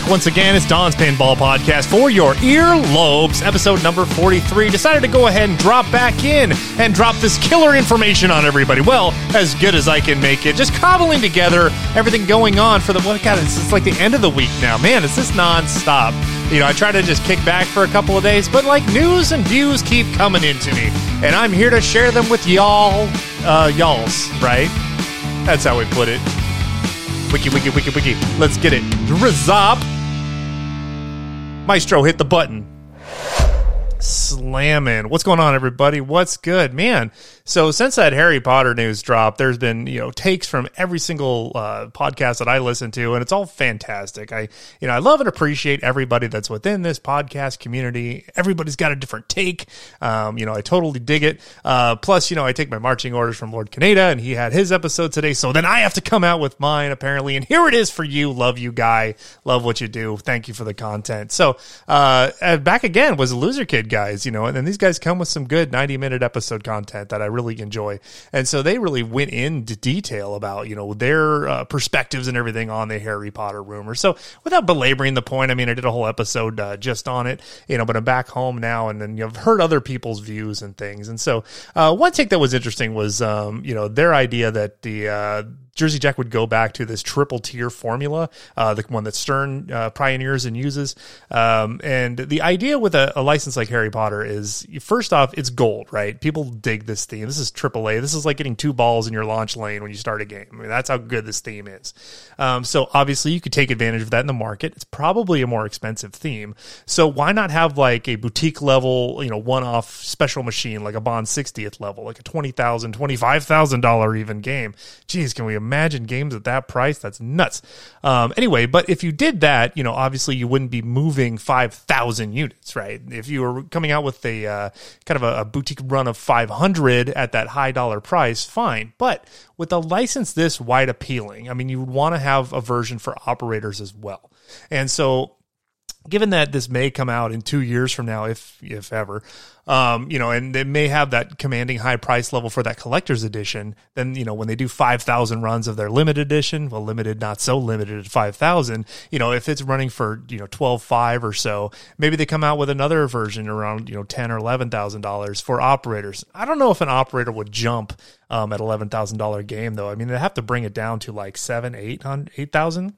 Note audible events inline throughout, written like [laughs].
back once again. It's Don's Pinball Podcast for your earlobes, episode number 43. Decided to go ahead and drop back in and drop this killer information on everybody. Well, as good as I can make it. Just cobbling together everything going on for the, what, God, it's, it's like the end of the week now. Man, it's just nonstop. You know, I try to just kick back for a couple of days, but like news and views keep coming into me. And I'm here to share them with y'all, uh, y'alls, right? That's how we put it. Wiki, wiki, wiki, wiki. Let's get it. Rizop. Maestro, hit the button. Slamming. What's going on, everybody? What's good? Man, so since that Harry Potter news dropped, there's been, you know, takes from every single uh, podcast that I listen to, and it's all fantastic. I, you know, I love and appreciate everybody that's within this podcast community. Everybody's got a different take. Um, you know, I totally dig it. Uh, plus, you know, I take my marching orders from Lord Kaneda, and he had his episode today, so then I have to come out with mine, apparently. And here it is for you. Love you, guy. Love what you do. Thank you for the content. So, uh, back again was a Loser Kid guys, you know, and then these guys come with some good 90 minute episode content that I really enjoy. And so they really went into detail about, you know, their uh, perspectives and everything on the Harry Potter rumor. So without belaboring the point, I mean, I did a whole episode uh, just on it, you know, but I'm back home now and then you've heard other people's views and things. And so uh, one take that was interesting was, um, you know, their idea that the, uh, Jersey Jack would go back to this triple tier formula, uh, the one that Stern uh, pioneers and uses. Um, and the idea with a, a, license like Harry Potter is first off, it's gold, right? People dig this theme. This is AAA. This is like getting two balls in your launch lane when you start a game. I mean, that's how good this theme is. Um, so obviously, you could take advantage of that in the market. It's probably a more expensive theme. So why not have like a boutique level, you know, one off special machine like a Bond 60th level, like a $20,000, $25,000 even game? Geez, can we imagine games at that price. That's nuts. Um, anyway, but if you did that, you know, obviously you wouldn't be moving 5,000 units, right? If you were coming out with a uh, kind of a, a boutique run of 500 at that high dollar price, fine. But with a license this wide appealing, I mean, you would want to have a version for operators as well. And so given that this may come out in two years from now, if if ever, um, you know, and they may have that commanding high price level for that collector's edition, then you know when they do five thousand runs of their limited edition, well, limited not so limited at five thousand, you know, if it's running for you know twelve five or so, maybe they come out with another version around you know ten or eleven thousand dollars for operators. I don't know if an operator would jump um, at eleven thousand dollar game though. I mean, they have to bring it down to like seven, eight hundred, eight thousand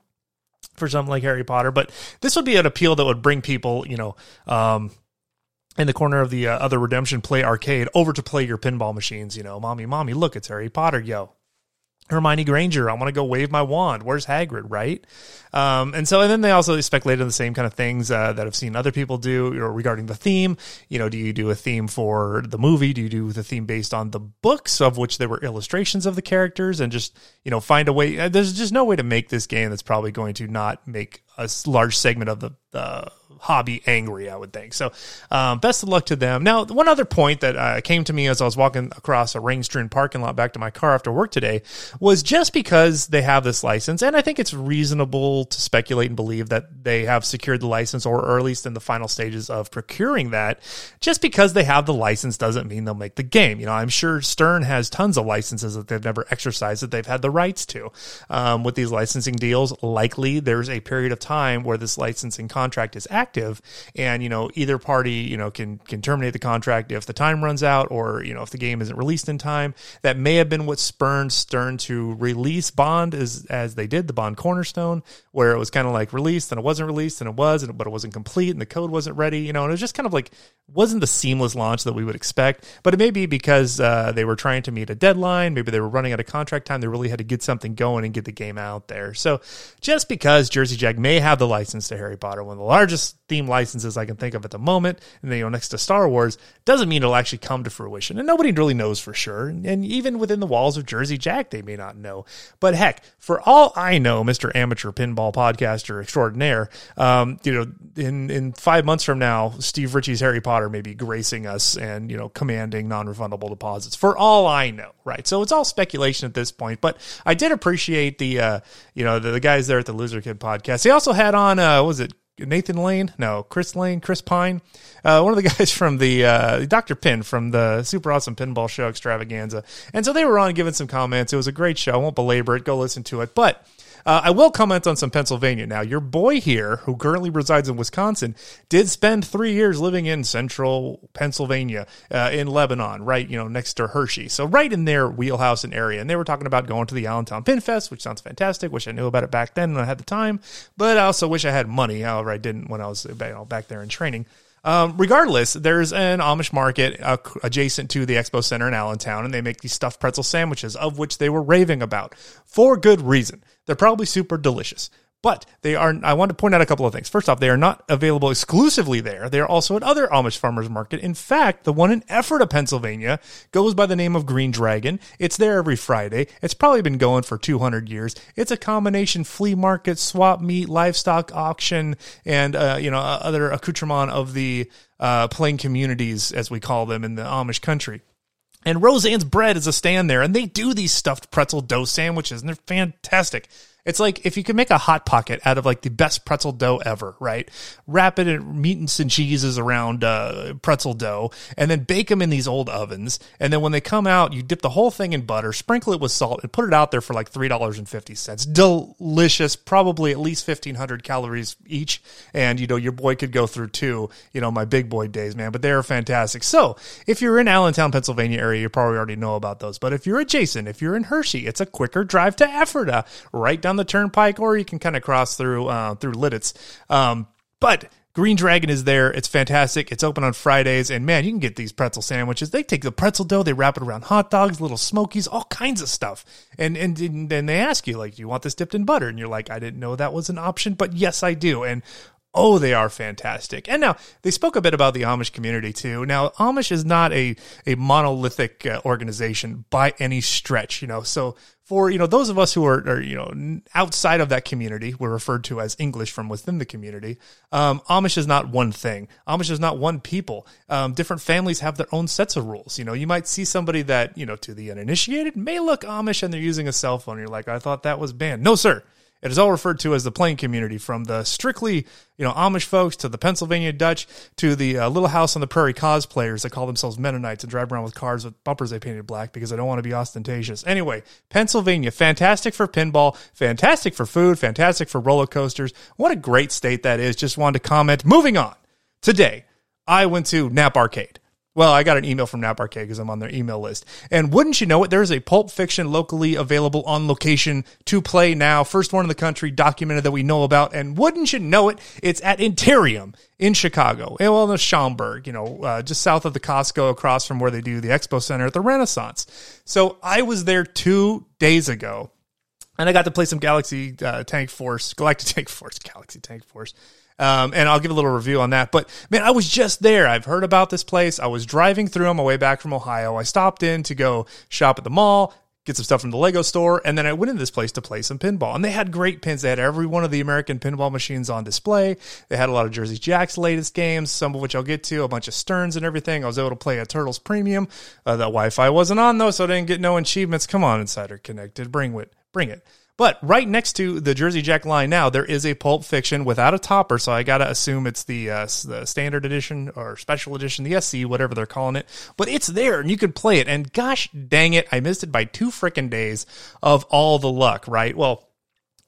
for something like Harry Potter. But this would be an appeal that would bring people, you know, um, in the corner of the uh, other Redemption Play arcade over to play your pinball machines. You know, mommy, mommy, look, it's Harry Potter, yo. Hermione Granger, I want to go wave my wand. Where's Hagrid, right? Um, and so, and then they also speculated on the same kind of things uh, that I've seen other people do you know, regarding the theme. You know, do you do a theme for the movie? Do you do the theme based on the books, of which there were illustrations of the characters, and just you know find a way? Uh, there's just no way to make this game that's probably going to not make a large segment of the, the hobby angry, I would think. So, um, best of luck to them. Now, one other point that uh, came to me as I was walking across a rain strewn parking lot back to my car after work today was just because they have this license, and I think it's reasonable to speculate and believe that they have secured the license or, or at least in the final stages of procuring that. Just because they have the license doesn't mean they'll make the game. You know, I'm sure Stern has tons of licenses that they've never exercised that they've had the rights to. Um, with these licensing deals, likely there's a period of time where this licensing contract is active and you know either party you know can can terminate the contract if the time runs out or you know if the game isn't released in time. That may have been what spurned stern to release bond as as they did the bond cornerstone where it was kind of like released and it wasn't released and it was and but it wasn't complete and the code wasn't ready you know and it was just kind of like wasn't the seamless launch that we would expect. But it may be because uh, they were trying to meet a deadline. Maybe they were running out of contract time. They really had to get something going and get the game out there. So just because jersey jack may have the license to harry potter one of the largest theme licenses I can think of at the moment, and then you know next to Star Wars, doesn't mean it'll actually come to fruition. And nobody really knows for sure. And even within the walls of Jersey Jack, they may not know. But heck, for all I know, Mr. Amateur Pinball Podcaster Extraordinaire, um, you know, in in five months from now, Steve Ritchie's Harry Potter may be gracing us and you know commanding non-refundable deposits. For all I know, right? So it's all speculation at this point. But I did appreciate the uh, you know the, the guys there at the Loser Kid podcast. They also had on uh, was it Nathan Lane, no, Chris Lane, Chris Pine, uh, one of the [laughs] guys from the uh, Dr. Pin from the Super Awesome Pinball Show Extravaganza. And so they were on giving some comments. It was a great show. I won't belabor it. Go listen to it. But uh, I will comment on some Pennsylvania. Now, your boy here, who currently resides in Wisconsin, did spend three years living in central Pennsylvania, uh, in Lebanon, right, you know, next to Hershey. So right in their wheelhouse and area. And they were talking about going to the Allentown Pin Fest, which sounds fantastic. Wish I knew about it back then when I had the time. But I also wish I had money. However, I didn't when I was you know, back there in training. Um, regardless, there's an Amish market uh, adjacent to the Expo Center in Allentown, and they make these stuffed pretzel sandwiches, of which they were raving about for good reason. They're probably super delicious. But they are, I want to point out a couple of things. First off, they are not available exclusively there. They are also at other Amish farmers market. In fact, the one in Ephrata, Pennsylvania goes by the name of Green Dragon. It's there every Friday. It's probably been going for 200 years. It's a combination flea market, swap meet, livestock auction, and, uh, you know, other accoutrement of the, uh, plain communities, as we call them in the Amish country. And Roseanne's Bread is a stand there, and they do these stuffed pretzel dough sandwiches, and they're fantastic. It's like if you could make a hot pocket out of like the best pretzel dough ever, right? Wrap it in meat and some cheeses around uh, pretzel dough, and then bake them in these old ovens. And then when they come out, you dip the whole thing in butter, sprinkle it with salt, and put it out there for like three dollars and fifty cents. Delicious, probably at least fifteen hundred calories each. And you know your boy could go through two. You know my big boy days, man. But they are fantastic. So if you're in Allentown, Pennsylvania area, you probably already know about those. But if you're adjacent, if you're in Hershey, it's a quicker drive to Ephrata, right down the turnpike, or you can kind of cross through uh, through Lititz. Um, but Green Dragon is there. It's fantastic. It's open on Fridays, and man, you can get these pretzel sandwiches. They take the pretzel dough, they wrap it around hot dogs, little smokies, all kinds of stuff. And and and then they ask you like, "Do you want this dipped in butter?" And you're like, "I didn't know that was an option, but yes, I do." And Oh, they are fantastic. And now they spoke a bit about the Amish community too. Now, Amish is not a, a monolithic uh, organization by any stretch, you know. So for, you know, those of us who are, are, you know, outside of that community, we're referred to as English from within the community. Um, Amish is not one thing. Amish is not one people. Um, different families have their own sets of rules. You know, you might see somebody that, you know, to the uninitiated may look Amish and they're using a cell phone. You're like, I thought that was banned. No, sir. It is all referred to as the plain community, from the strictly, you know, Amish folks to the Pennsylvania Dutch to the uh, Little House on the Prairie cosplayers that call themselves Mennonites and drive around with cars with bumpers they painted black because they don't want to be ostentatious. Anyway, Pennsylvania, fantastic for pinball, fantastic for food, fantastic for roller coasters. What a great state that is. Just wanted to comment. Moving on. Today, I went to Nap Arcade. Well, I got an email from Nap Arcade because I'm on their email list. And wouldn't you know it, there's a Pulp Fiction locally available on location to play now. First one in the country documented that we know about. And wouldn't you know it, it's at Interium in Chicago. Well, in Schaumburg, you know, uh, just south of the Costco across from where they do the Expo Center at the Renaissance. So I was there two days ago and I got to play some Galaxy uh, Tank Force, Galactic [laughs] Tank Force, Galaxy Tank Force. Um, and I'll give a little review on that. But man, I was just there. I've heard about this place. I was driving through on my way back from Ohio. I stopped in to go shop at the mall, get some stuff from the Lego store, and then I went into this place to play some pinball. And they had great pins. They had every one of the American pinball machines on display. They had a lot of Jersey Jack's latest games, some of which I'll get to, a bunch of Sterns and everything. I was able to play a Turtles Premium. Uh, the Wi-Fi wasn't on though, so I didn't get no achievements. Come on, Insider Connected, bring it, bring it. But right next to the Jersey Jack line now, there is a Pulp Fiction without a topper, so I gotta assume it's the uh, the standard edition or special edition, the SC, whatever they're calling it. But it's there, and you can play it. And gosh dang it, I missed it by two freaking days of all the luck. Right? Well,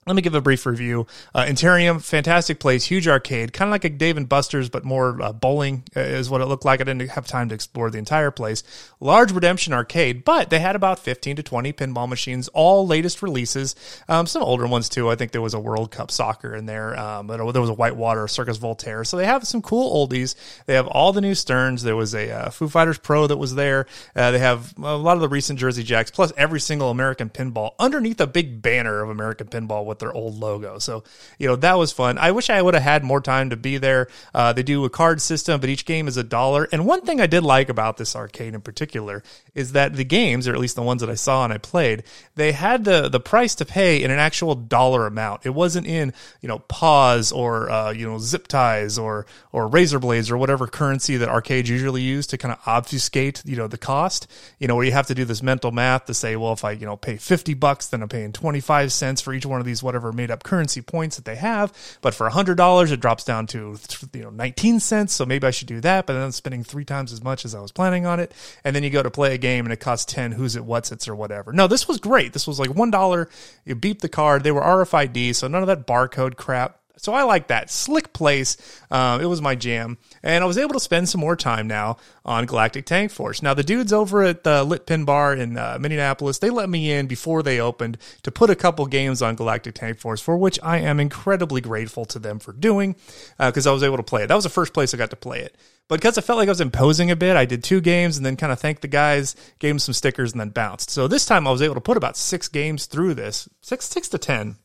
let me give a brief review. Uh, Interium, fantastic place, huge arcade, kind of like a Dave and Buster's, but more uh, bowling uh, is what it looked like. I didn't have time to explore the entire place. Large Redemption arcade, but they had about 15 to 20 pinball machines, all latest releases. Um, some older ones too. I think there was a World Cup soccer in there. Um, there was a Whitewater, Circus Voltaire. So they have some cool oldies. They have all the new Sterns. There was a uh, Foo Fighters Pro that was there. Uh, they have a lot of the recent Jersey Jacks, plus every single American pinball underneath a big banner of American pinball with their old logo. So, you know, that was fun. I wish I would have had more time to be there. Uh, they do a card system, but each game is a dollar. And one thing I did like about this arcade in particular is that the games, or at least the ones that I saw and I played, they had the, the price to pay in an actual dollar amount. It wasn't in, you know, pause or, uh, you know, zip ties or, or razor blades or whatever currency that arcades usually use to kind of obfuscate, you know, the cost, you know, where you have to do this mental math to say, well, if I, you know, pay 50 bucks, then I'm paying 25 cents for each one of these whatever made up currency points that they have. But for hundred dollars, it drops down to you know nineteen cents. So maybe I should do that. But then I'm spending three times as much as I was planning on it. And then you go to play a game and it costs ten who's it what's it's or whatever. No, this was great. This was like one dollar. You beep the card. They were RFID, so none of that barcode crap. So I like that slick place. Um, it was my jam, and I was able to spend some more time now on Galactic Tank Force. Now the dudes over at the Lit Pin Bar in uh, Minneapolis, they let me in before they opened to put a couple games on Galactic Tank Force, for which I am incredibly grateful to them for doing, because uh, I was able to play it. That was the first place I got to play it. But because I felt like I was imposing a bit, I did two games and then kind of thanked the guys, gave them some stickers, and then bounced. So this time I was able to put about six games through this, six six to ten,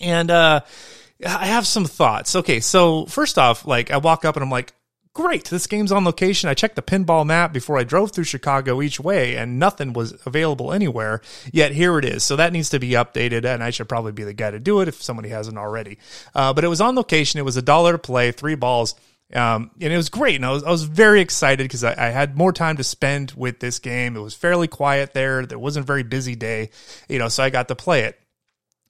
and. uh I have some thoughts. Okay, so first off, like I walk up and I'm like, great, this game's on location. I checked the pinball map before I drove through Chicago each way, and nothing was available anywhere. Yet here it is. So that needs to be updated, and I should probably be the guy to do it if somebody hasn't already. Uh, but it was on location. It was a dollar to play, three balls. Um, and it was great. And I was, I was very excited because I, I, had more time to spend with this game. It was fairly quiet there. There wasn't a very busy day, you know, so I got to play it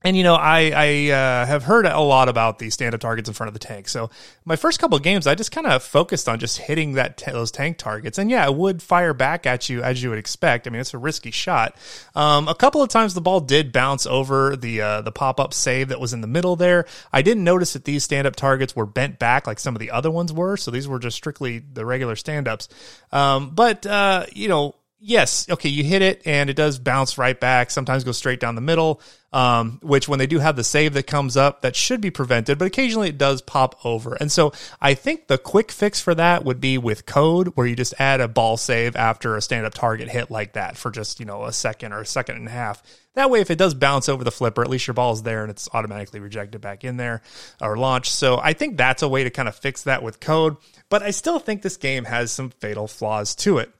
and you know, I I uh, have heard a lot about the stand-up targets in front of the tank. So my first couple of games, I just kind of focused on just hitting that t- those tank targets, and yeah, it would fire back at you as you would expect. I mean, it's a risky shot. Um, a couple of times the ball did bounce over the uh, the pop-up save that was in the middle there. I didn't notice that these stand-up targets were bent back like some of the other ones were. So these were just strictly the regular stand-ups. Um, but uh, you know yes, okay, you hit it and it does bounce right back. Sometimes goes straight down the middle. Um, which when they do have the save that comes up, that should be prevented, but occasionally it does pop over. And so I think the quick fix for that would be with code, where you just add a ball save after a stand up target hit like that for just you know a second or a second and a half. That way, if it does bounce over the flipper, at least your ball is there and it's automatically rejected back in there or launched. So I think that's a way to kind of fix that with code. But I still think this game has some fatal flaws to it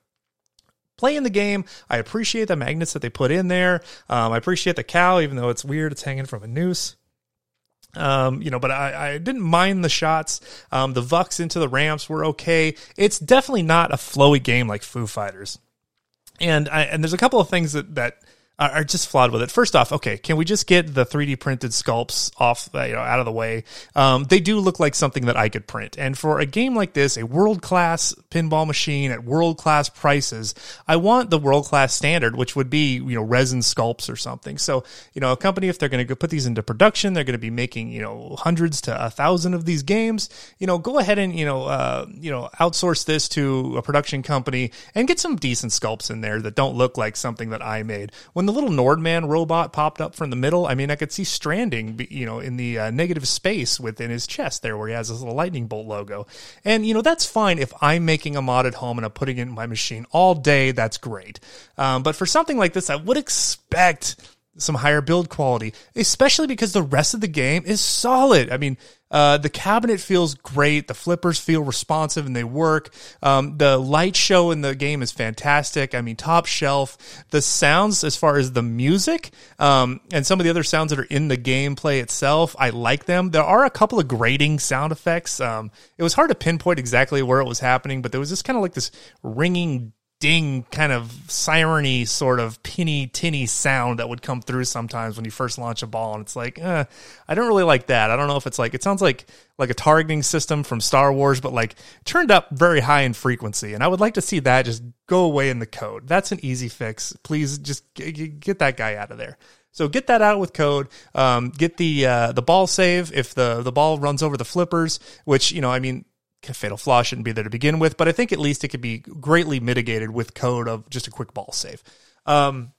playing the game. I appreciate the magnets that they put in there. Um, I appreciate the cow, even though it's weird, it's hanging from a noose. Um, you know, but I, I didn't mind the shots. Um, the VUKs into the ramps were okay. It's definitely not a flowy game like Foo Fighters. And I, and there's a couple of things that, that are just flawed with it. First off, okay, can we just get the 3D printed sculpts off, uh, you know, out of the way? Um, they do look like something that I could print. And for a game like this, a world class pinball machine at world class prices, I want the world class standard, which would be, you know, resin sculpts or something. So, you know, a company, if they're going to put these into production, they're going to be making, you know, hundreds to a thousand of these games. You know, go ahead and, you know, uh, you know, outsource this to a production company and get some decent sculpts in there that don't look like something that I made. When when the little Nordman robot popped up from the middle, I mean, I could see Stranding, you know, in the uh, negative space within his chest there, where he has this little lightning bolt logo. And you know, that's fine if I'm making a mod at home and I'm putting it in my machine all day. That's great. Um, but for something like this, I would expect some higher build quality, especially because the rest of the game is solid. I mean, uh, the cabinet feels great. The flippers feel responsive and they work. Um, the light show in the game is fantastic. I mean, top shelf. The sounds, as far as the music um, and some of the other sounds that are in the gameplay itself, I like them. There are a couple of grating sound effects. Um, it was hard to pinpoint exactly where it was happening, but there was just kind of like this ringing ding kind of sireny sort of pinny tinny sound that would come through sometimes when you first launch a ball. And it's like eh, i don't really like that. I don't know if it's like it sounds like like a targeting system from star wars but like turned up very high in frequency. And i would like to see that just go away in the code. That's an easy fix. Please just get, get that guy out of there. So get that out with code. Um, get the uh, the ball save if the the ball runs over the flippers, which you know, I mean, fatal flaw shouldn't be there to begin with, but I think at least it could be greatly mitigated with code of just a quick ball save. Um,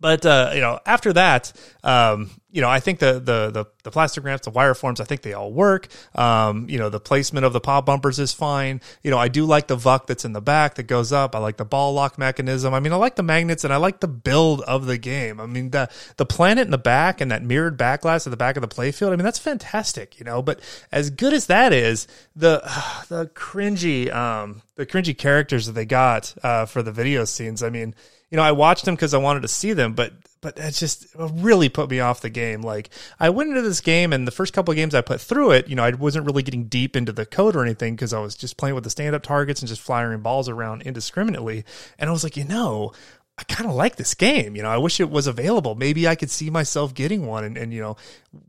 but uh, you know, after that, um, you know, I think the the the, the plastic ramps, the wire forms, I think they all work. Um, you know, the placement of the pop bumpers is fine. You know, I do like the VUK that's in the back that goes up. I like the ball lock mechanism. I mean, I like the magnets and I like the build of the game. I mean, the the planet in the back and that mirrored backglass at the back of the playfield. I mean, that's fantastic. You know, but as good as that is, the [sighs] the cringy um the cringy characters that they got uh, for the video scenes. I mean you know, I watched them because I wanted to see them, but but it just really put me off the game. Like I went into this game, and the first couple of games I put through it, you know, I wasn't really getting deep into the code or anything because I was just playing with the stand up targets and just firing balls around indiscriminately. And I was like, you know, I kind of like this game. You know, I wish it was available. Maybe I could see myself getting one. And, and you know,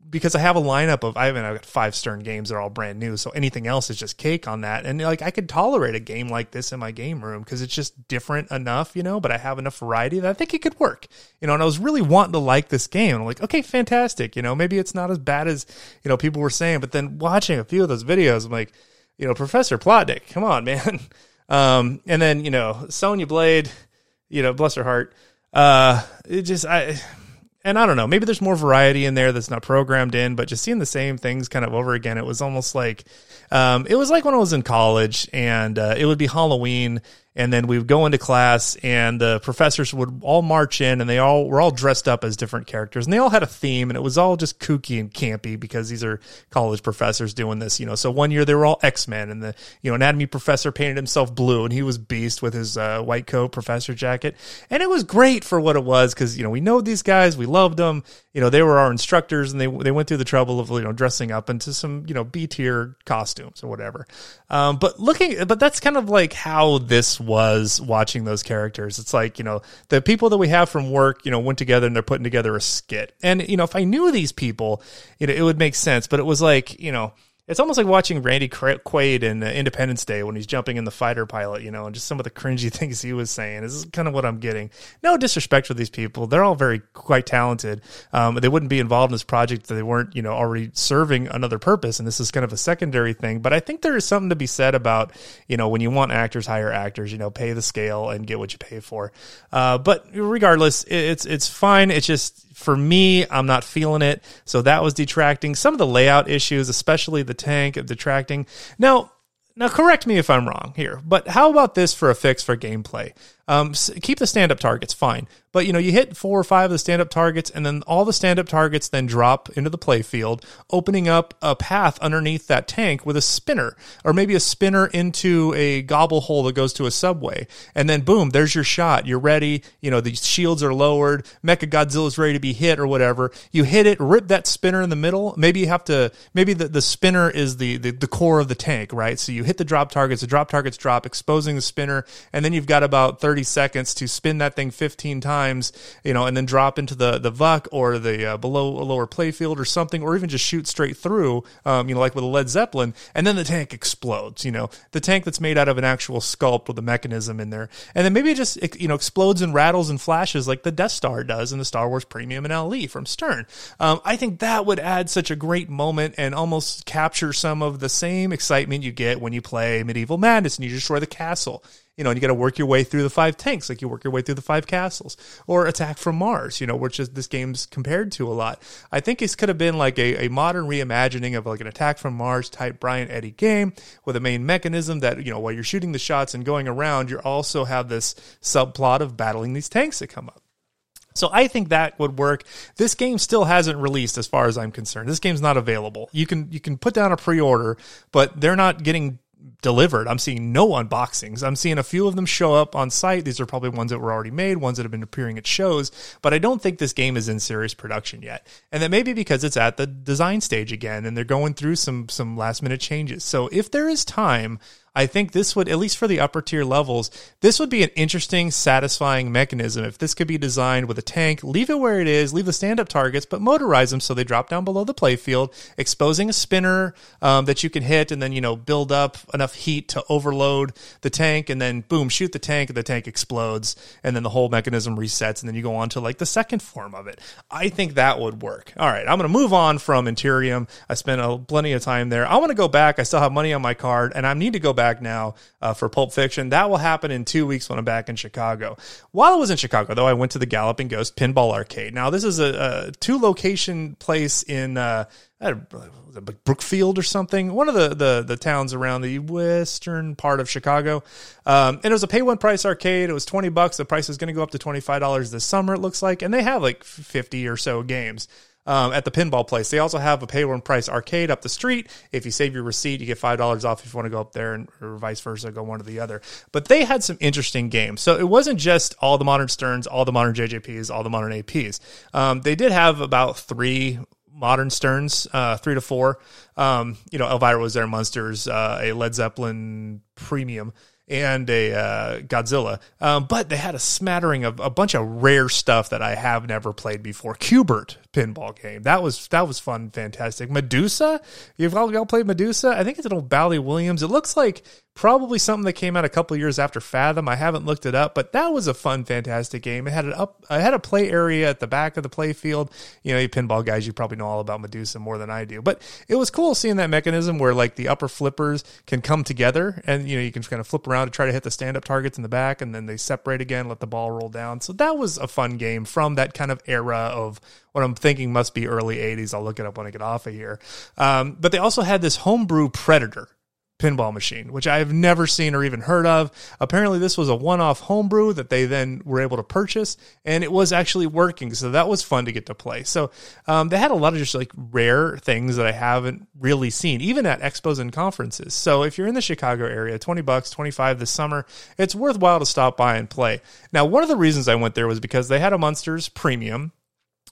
because I have a lineup of, I haven't, I've got five Stern games. They're all brand new. So anything else is just cake on that. And like, I could tolerate a game like this in my game room because it's just different enough, you know, but I have enough variety that I think it could work, you know, and I was really wanting to like this game. I'm like, okay, fantastic. You know, maybe it's not as bad as, you know, people were saying, but then watching a few of those videos, I'm like, you know, Professor Plotnik, come on, man. [laughs] Um, and then, you know, Sonya Blade, you know, bless her heart. Uh, it just I and I don't know, maybe there's more variety in there that's not programmed in, but just seeing the same things kind of over again, it was almost like um, it was like when I was in college and uh, it would be Halloween and then we would go into class and the professors would all march in and they all were all dressed up as different characters. And they all had a theme and it was all just kooky and campy because these are college professors doing this you know. So one year they were all x-men and the you know anatomy professor painted himself blue and he was beast with his uh, white coat professor jacket. And it was great for what it was because you know we know these guys we loved them you know they were our instructors and they they went through the trouble of you know dressing up into some you know b tier costumes or whatever. Um, but looking but that's kind of like how this was watching those characters. It's like, you know, the people that we have from work, you know, went together and they're putting together a skit. And, you know, if I knew these people, you know, it would make sense. But it was like, you know, it's almost like watching Randy Quaid in uh, Independence Day when he's jumping in the fighter pilot, you know, and just some of the cringy [laughs] things he was saying. This is kind of what I'm getting. No disrespect for these people; they're all very quite talented. Um, they wouldn't be involved in this project if they weren't, you know, already serving another purpose. And this is kind of a secondary thing. But I think there is something to be said about, you know, when you want actors, hire actors. You know, pay the scale and get what you pay for. Uh, but regardless, it's it's fine. It's just for me, I'm not feeling it. So that was detracting. Some of the layout issues, especially the tank, detracting. Now, now correct me if I'm wrong here, but how about this for a fix for gameplay? Um, keep the stand up targets, fine. But you know, you hit four or five of the stand up targets, and then all the stand up targets then drop into the play field, opening up a path underneath that tank with a spinner, or maybe a spinner into a gobble hole that goes to a subway. And then boom, there's your shot. You're ready. You know, the shields are lowered. Mecha Godzilla's ready to be hit or whatever. You hit it, rip that spinner in the middle. Maybe you have to, maybe the, the spinner is the, the, the core of the tank, right? So you hit the drop targets, the drop targets drop, exposing the spinner, and then you've got about 30 30 seconds to spin that thing 15 times, you know, and then drop into the, the VUK or the uh, below a lower playfield or something, or even just shoot straight through, um, you know, like with a Led Zeppelin, and then the tank explodes, you know, the tank that's made out of an actual sculpt with a mechanism in there. And then maybe it just, you know, explodes and rattles and flashes like the Death Star does in the Star Wars Premium and LE from Stern. Um, I think that would add such a great moment and almost capture some of the same excitement you get when you play Medieval Madness and you destroy the castle you know, and you got to work your way through the five tanks, like you work your way through the five castles, or Attack from Mars, you know, which is this game's compared to a lot. I think it could have been like a, a modern reimagining of like an Attack from Mars type Brian Eddy game with a main mechanism that you know while you're shooting the shots and going around, you also have this subplot of battling these tanks that come up. So I think that would work. This game still hasn't released as far as I'm concerned. This game's not available. You can you can put down a pre-order, but they're not getting delivered. I'm seeing no unboxings. I'm seeing a few of them show up on site. These are probably ones that were already made, ones that have been appearing at shows, but I don't think this game is in serious production yet. And that may be because it's at the design stage again and they're going through some some last minute changes. So if there is time, I think this would, at least for the upper tier levels, this would be an interesting, satisfying mechanism. If this could be designed with a tank, leave it where it is, leave the stand up targets, but motorize them so they drop down below the playfield, exposing a spinner um, that you can hit and then, you know, build up enough heat to overload the tank and then boom, shoot the tank and the tank explodes and then the whole mechanism resets and then you go on to like the second form of it. I think that would work. All right, I'm going to move on from Interium. I spent a, plenty of time there. I want to go back. I still have money on my card and I need to go back back now uh, for Pulp Fiction. That will happen in two weeks when I'm back in Chicago. While I was in Chicago, though, I went to the Galloping Ghost Pinball Arcade. Now, this is a, a two location place in. Uh, Brookfield or something, one of the, the, the towns around the western part of Chicago. Um, and it was a pay one price arcade. It was 20 bucks. The price is going to go up to $25 this summer, it looks like. And they have like 50 or so games um, at the pinball place. They also have a pay one price arcade up the street. If you save your receipt, you get five dollars off if you want to go up there, and or vice versa, go one or the other. But they had some interesting games. So it wasn't just all the modern Sterns, all the modern JJPs, all the modern APs. Um, they did have about three modern Sterns, uh, three to four. Um, you know, Elvira was there, Munsters, uh, a Led Zeppelin premium and a uh, Godzilla. Um, but they had a smattering of a bunch of rare stuff that I have never played before. Q*bert pinball game that was that was fun, fantastic. Medusa, you've all, y'all played Medusa? I think it's an old Bally Williams. It looks like probably something that came out a couple years after Fathom. I haven't looked it up, but that was a fun, fantastic game. It had an up, I had a play area at the back of the play field. You know, you pinball guys, you probably know all about Medusa more than I do, but it was cool seeing that mechanism where like the upper flippers can come together and you know you can just kind of flip around to try to hit the stand up targets in the back, and then they separate again, let the ball roll down. So that was a fun game from that kind of era of what I'm thinking must be early 80s. I'll look it up when I get off of here. Um, but they also had this homebrew Predator pinball machine, which I have never seen or even heard of. Apparently, this was a one off homebrew that they then were able to purchase, and it was actually working. So that was fun to get to play. So um, they had a lot of just like rare things that I haven't really seen, even at expos and conferences. So if you're in the Chicago area, 20 bucks, 25 this summer, it's worthwhile to stop by and play. Now, one of the reasons I went there was because they had a Munsters premium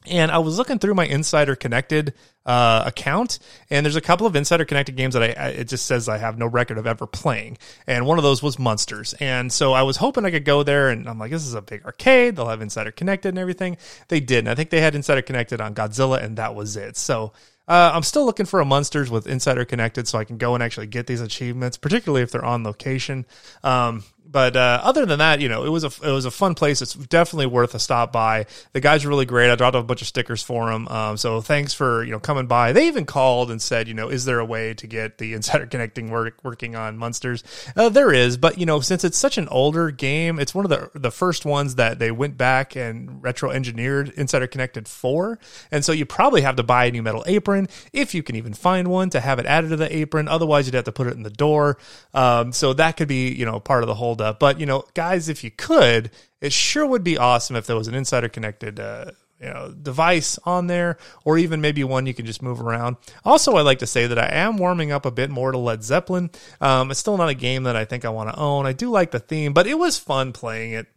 and I was looking through my Insider Connected uh, account, and there's a couple of Insider Connected games that I, I, it just says I have no record of ever playing, and one of those was Munsters, and so I was hoping I could go there, and I'm like, this is a big arcade, they'll have Insider Connected and everything. They didn't. I think they had Insider Connected on Godzilla, and that was it. So. Uh, I'm still looking for a Munsters with Insider Connected so I can go and actually get these achievements, particularly if they're on location. Um, but uh, other than that, you know, it was a it was a fun place. It's definitely worth a stop by. The guys are really great. I dropped off a bunch of stickers for them. Um, so thanks for you know coming by. They even called and said, you know, is there a way to get the insider [laughs] connecting work working on Munsters? Uh, there is, but you know, since it's such an older game, it's one of the the first ones that they went back and retro engineered Insider Connected for, and so you probably have to buy a new metal apron if you can even find one to have it added to the apron. Otherwise, you'd have to put it in the door. Um, so that could be you know part of the hold up. But you know, guys, if you could, it sure would be awesome if there was an insider connected. Uh, you know, device on there, or even maybe one you can just move around. Also, I like to say that I am warming up a bit more to Led Zeppelin. Um, it's still not a game that I think I want to own. I do like the theme, but it was fun playing it.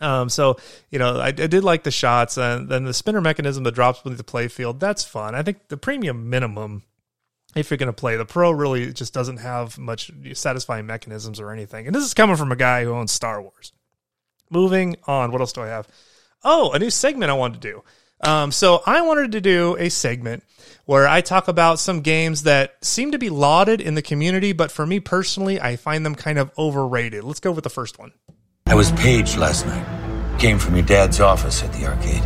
Um, so you know, I, I, did like the shots, and then the spinner mechanism that drops beneath the playfield. That's fun. I think the premium minimum if you're going to play. The Pro really just doesn't have much satisfying mechanisms or anything. And this is coming from a guy who owns Star Wars. Moving on, what else do I have? Oh, a new segment I wanted to do. Um, so I wanted to do a segment where I talk about some games that seem to be lauded in the community, but for me personally, I find them kind of overrated. Let's go with the first one. I was paged last night. Came from your dad's office at the arcade.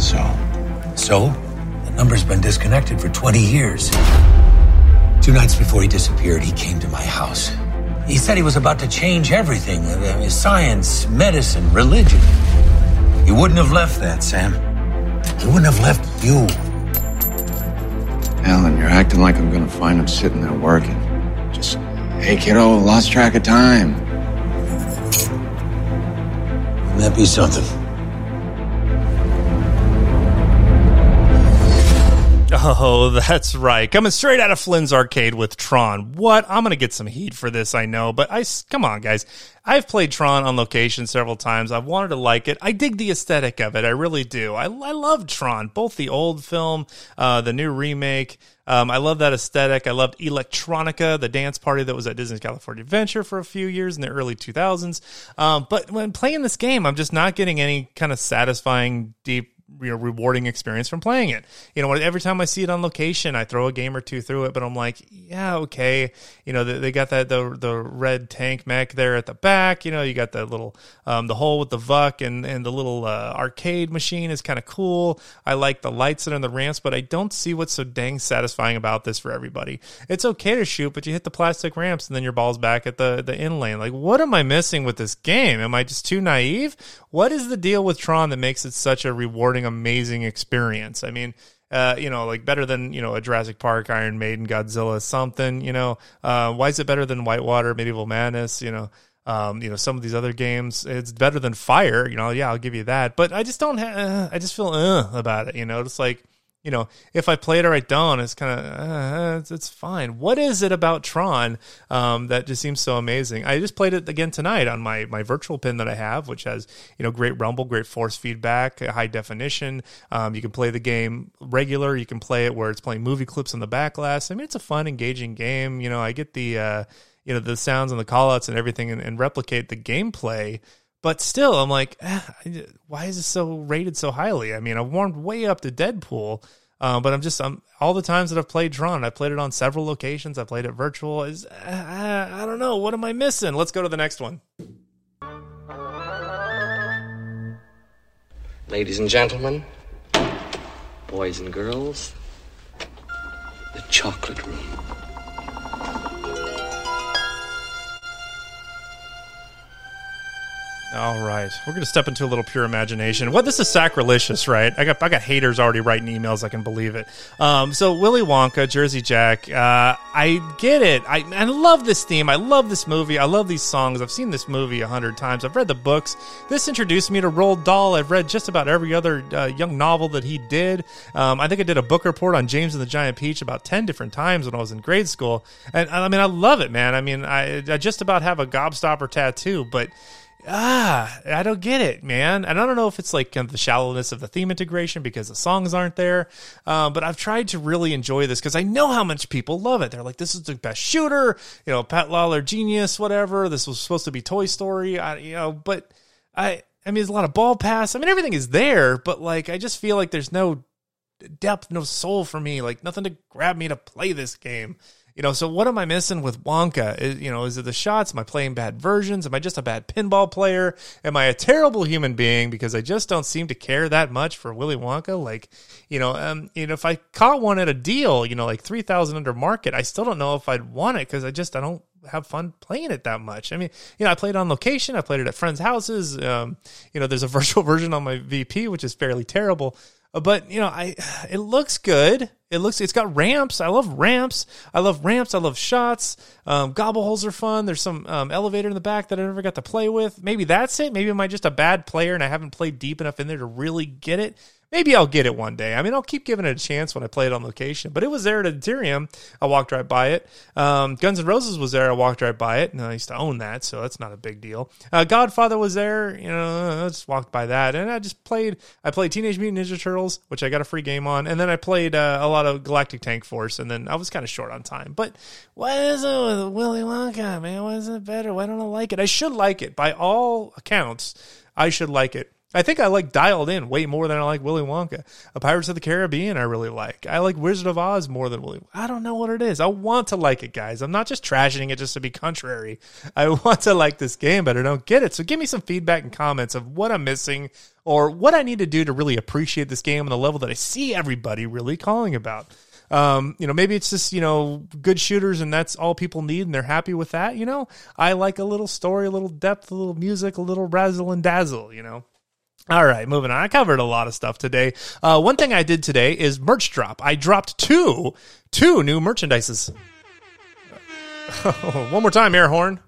So? So? Number's been disconnected for 20 years. Two nights before he disappeared, he came to my house. He said he was about to change everything uh, science, medicine, religion. He wouldn't have left that, Sam. He wouldn't have left you. Alan, you're acting like I'm gonna find him sitting there working. Just, hey, kiddo, lost track of time. Wouldn't that be something? Oh, that's right. Coming straight out of Flynn's arcade with Tron. What? I'm going to get some heat for this, I know, but I come on, guys. I've played Tron on location several times. I've wanted to like it. I dig the aesthetic of it. I really do. I, I love Tron, both the old film, uh, the new remake. Um, I love that aesthetic. I loved Electronica, the dance party that was at Disney's California Adventure for a few years in the early 2000s. Um, but when playing this game, I'm just not getting any kind of satisfying, deep you know rewarding experience from playing it. You know, every time I see it on location, I throw a game or two through it, but I'm like, yeah, okay. You know, they got that the the red tank mech there at the back. You know, you got the little um, the hole with the VUK and and the little uh, arcade machine is kind of cool. I like the lights that are in the ramps, but I don't see what's so dang satisfying about this for everybody. It's okay to shoot, but you hit the plastic ramps and then your ball's back at the the in lane. Like, what am I missing with this game? Am I just too naive? What is the deal with Tron that makes it such a rewarding amazing experience. I mean, uh, you know, like better than, you know, a Jurassic Park, Iron Maiden, Godzilla, something, you know, uh, why is it better than Whitewater, Medieval Madness, you know, um, you know, some of these other games, it's better than Fire, you know, yeah, I'll give you that, but I just don't have, uh, I just feel, uh, about it, you know, it's like, you know, if I play it or I don't, it's kind of uh, it's, it's, fine. What is it about Tron um, that just seems so amazing? I just played it again tonight on my my virtual pin that I have, which has you know great rumble, great force feedback, high definition. Um, you can play the game regular. You can play it where it's playing movie clips on the back glass. I mean, it's a fun, engaging game. You know, I get the uh, you know the sounds and the callouts and everything and, and replicate the gameplay. But still, I'm like, eh, why is this so rated so highly? I mean, I warmed way up to Deadpool, uh, but I'm just I'm all the times that I've played Tron, I played it on several locations. I played it virtual. Is uh, I don't know what am I missing? Let's go to the next one. Ladies and gentlemen, boys and girls, the chocolate room. All right, we're gonna step into a little pure imagination. What this is sacrilegious, right? I got I got haters already writing emails. I can believe it. Um, so Willy Wonka, Jersey Jack. Uh, I get it. I I love this theme. I love this movie. I love these songs. I've seen this movie a hundred times. I've read the books. This introduced me to Roald Dahl. I've read just about every other uh, young novel that he did. Um, I think I did a book report on James and the Giant Peach about ten different times when I was in grade school. And I mean, I love it, man. I mean, I, I just about have a gobstopper tattoo, but ah, I don't get it, man. And I don't know if it's like kind of the shallowness of the theme integration because the songs aren't there. Uh, but I've tried to really enjoy this because I know how much people love it. They're like, this is the best shooter, you know, Pat Lawlor genius, whatever. This was supposed to be Toy Story, I, you know, but I, I mean, there's a lot of ball pass. I mean, everything is there, but like, I just feel like there's no depth, no soul for me, like nothing to grab me to play this game. You know, so what am I missing with Wonka? Is, you know, is it the shots? Am I playing bad versions? Am I just a bad pinball player? Am I a terrible human being because I just don't seem to care that much for Willy Wonka? Like, you know, um, you know, if I caught one at a deal, you know, like three thousand under market, I still don't know if I'd want it because I just I don't have fun playing it that much. I mean, you know, I played on location. I played it at friends' houses. Um, you know, there's a [laughs] virtual version on my VP, which is fairly terrible. But you know, I it looks good. It looks it's got ramps. I love ramps. I love ramps. I love shots. Um, gobble holes are fun. There's some um, elevator in the back that I never got to play with. Maybe that's it. Maybe am I just a bad player and I haven't played deep enough in there to really get it? Maybe I'll get it one day. I mean, I'll keep giving it a chance when I play it on location. But it was there at Aterium. I walked right by it. Um, Guns N' Roses was there. I walked right by it, and I used to own that, so that's not a big deal. Uh, Godfather was there. You know, I just walked by that, and I just played. I played Teenage Mutant Ninja Turtles, which I got a free game on, and then I played uh, a lot of Galactic Tank Force, and then I was kind of short on time. But what is it with Willy Wonka, man? Why is it better? Why don't I like it? I should like it by all accounts. I should like it. I think I like dialed in way more than I like Willy Wonka. A Pirates of the Caribbean I really like. I like Wizard of Oz more than Willy. I don't know what it is. I want to like it, guys. I'm not just trashing it just to be contrary. I [laughs] want to like this game, but I don't get it. So give me some feedback and comments of what I'm missing or what I need to do to really appreciate this game on the level that I see everybody really calling about. Um, you know, maybe it's just, you know, good shooters and that's all people need and they're happy with that. You know, I like a little story, a little depth, a little music, a little razzle and dazzle, you know. All right, moving on. I covered a lot of stuff today. Uh, one thing I did today is merch drop. I dropped two, two new merchandises. [laughs] one more time, air horn.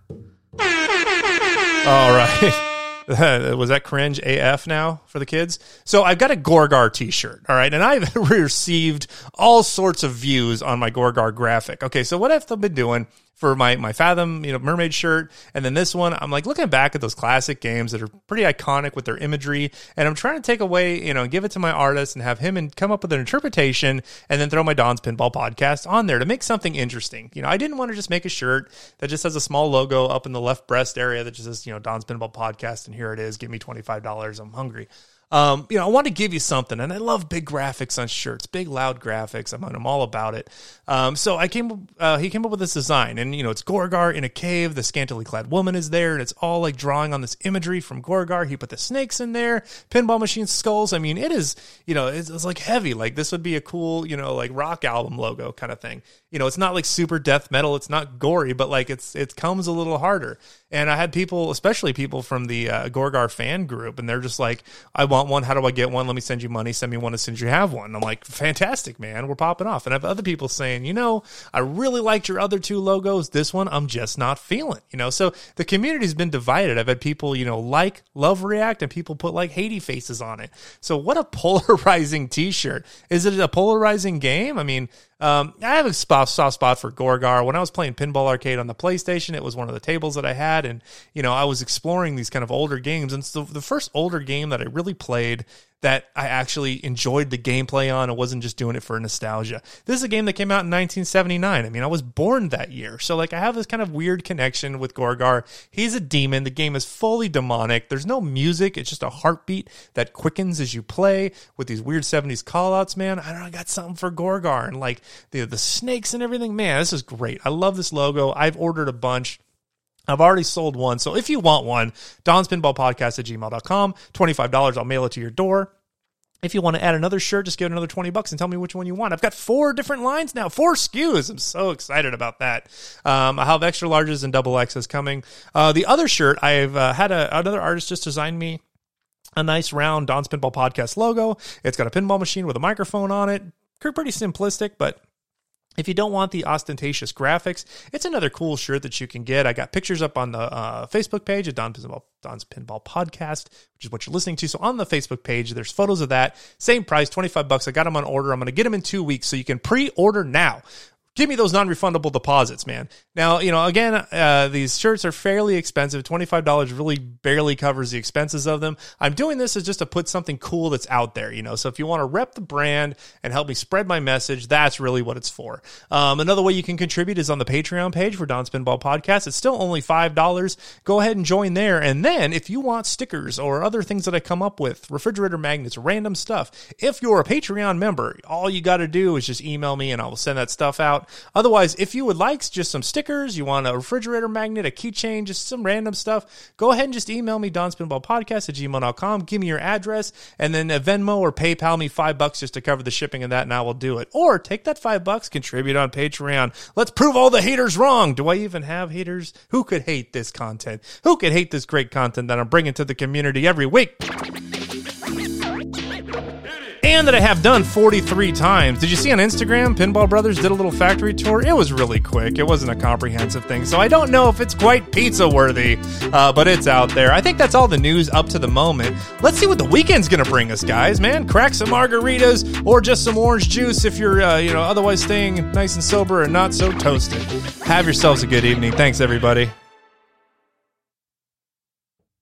All right. [laughs] was that cringe AF now for the kids? So I've got a Gorgar t-shirt, all right, and I've [laughs] received all sorts of views on my Gorgar graphic. Okay, so what I've been doing for my my Fathom, you know, mermaid shirt, and then this one, I'm like looking back at those classic games that are pretty iconic with their imagery, and I'm trying to take away, you know, give it to my artist and have him and come up with an interpretation, and then throw my Don's Pinball podcast on there to make something interesting. You know, I didn't want to just make a shirt that just has a small logo up in the left breast area that just says, you know, Don's Pinball podcast, and here it is. Give me twenty five dollars. I'm hungry. Um, you know, I want to give you something, and I love big graphics on shirts, big loud graphics. I'm, I'm all about it. Um, so I came, uh, he came up with this design, and you know, it's Gorgar in a cave. The scantily clad woman is there, and it's all like drawing on this imagery from Gorgar. He put the snakes in there, pinball machine skulls. I mean, it is, you know, it's, it's like heavy. Like this would be a cool, you know, like rock album logo kind of thing. You know, it's not like super death metal. It's not gory, but like it's it comes a little harder. And I had people, especially people from the uh, Gorgar fan group, and they're just like, I want one. How do I get one? Let me send you money. Send me one as soon as you have one. And I'm like, fantastic, man. We're popping off. And I have other people saying, you know, I really liked your other two logos. This one, I'm just not feeling, you know. So the community's been divided. I've had people, you know, like, love React, and people put like Haiti faces on it. So what a [laughs] polarizing t shirt. Is it a polarizing game? I mean, um, I have a soft, soft spot for Gorgar. When I was playing Pinball Arcade on the PlayStation, it was one of the tables that I had, and you know I was exploring these kind of older games. And so the first older game that I really played that I actually enjoyed the gameplay on and wasn't just doing it for nostalgia. This is a game that came out in 1979. I mean, I was born that year. So like I have this kind of weird connection with Gorgar. He's a demon. The game is fully demonic. There's no music. It's just a heartbeat that quickens as you play with these weird 70s callouts, man. I don't know, I got something for Gorgar and like the the snakes and everything. Man, this is great. I love this logo. I've ordered a bunch. I've already sold one. So if you want one, Don's Pinball Podcast at gmail.com, $25. I'll mail it to your door. If you want to add another shirt, just give it another 20 bucks and tell me which one you want. I've got four different lines now, four SKUs. I'm so excited about that. Um, I have extra larges and double X's coming. Uh, the other shirt, I've uh, had a, another artist just design me a nice round Don's Pinball Podcast logo. It's got a pinball machine with a microphone on it. Pretty simplistic, but if you don't want the ostentatious graphics, it's another cool shirt that you can get. I got pictures up on the uh, Facebook page of Don Pinball, Don's Pinball Podcast, which is what you're listening to. So on the Facebook page, there's photos of that. Same price, 25 bucks. I got them on order. I'm going to get them in two weeks, so you can pre-order now give me those non-refundable deposits, man. Now, you know, again, uh, these shirts are fairly expensive. Twenty-five dollars really barely covers the expenses of them. I'm doing this as just to put something cool that's out there, you know. So if you want to rep the brand and help me spread my message, that's really what it's for. Um, another way you can contribute is on the Patreon page for Don's Pinball Podcast. It's still only five dollars. Go ahead and join there. And then if you want stickers or other things that I come up with, refrigerator magnets, random stuff, if you're a Patreon member, all you got to do is just email me and I will send that stuff out. Otherwise, if you would like just some stickers, you want a refrigerator magnet, a keychain, just some random stuff, go ahead and just email me, donspinballpodcast at gmail.com. Give me your address and then a Venmo or PayPal me five bucks just to cover the shipping of that and I will do it. Or take that five bucks, contribute on Patreon. Let's prove all the haters wrong. Do I even have haters? Who could hate this content? Who could hate this great content that I'm bringing to the community every week? And that I have done 43 times. Did you see on Instagram, Pinball Brothers did a little factory tour? It was really quick. It wasn't a comprehensive thing, so I don't know if it's quite pizza worthy, uh, but it's out there. I think that's all the news up to the moment. Let's see what the weekend's gonna bring us, guys. Man, crack some margaritas or just some orange juice if you're, uh, you know, otherwise staying nice and sober and not so toasted. Have yourselves a good evening. Thanks, everybody.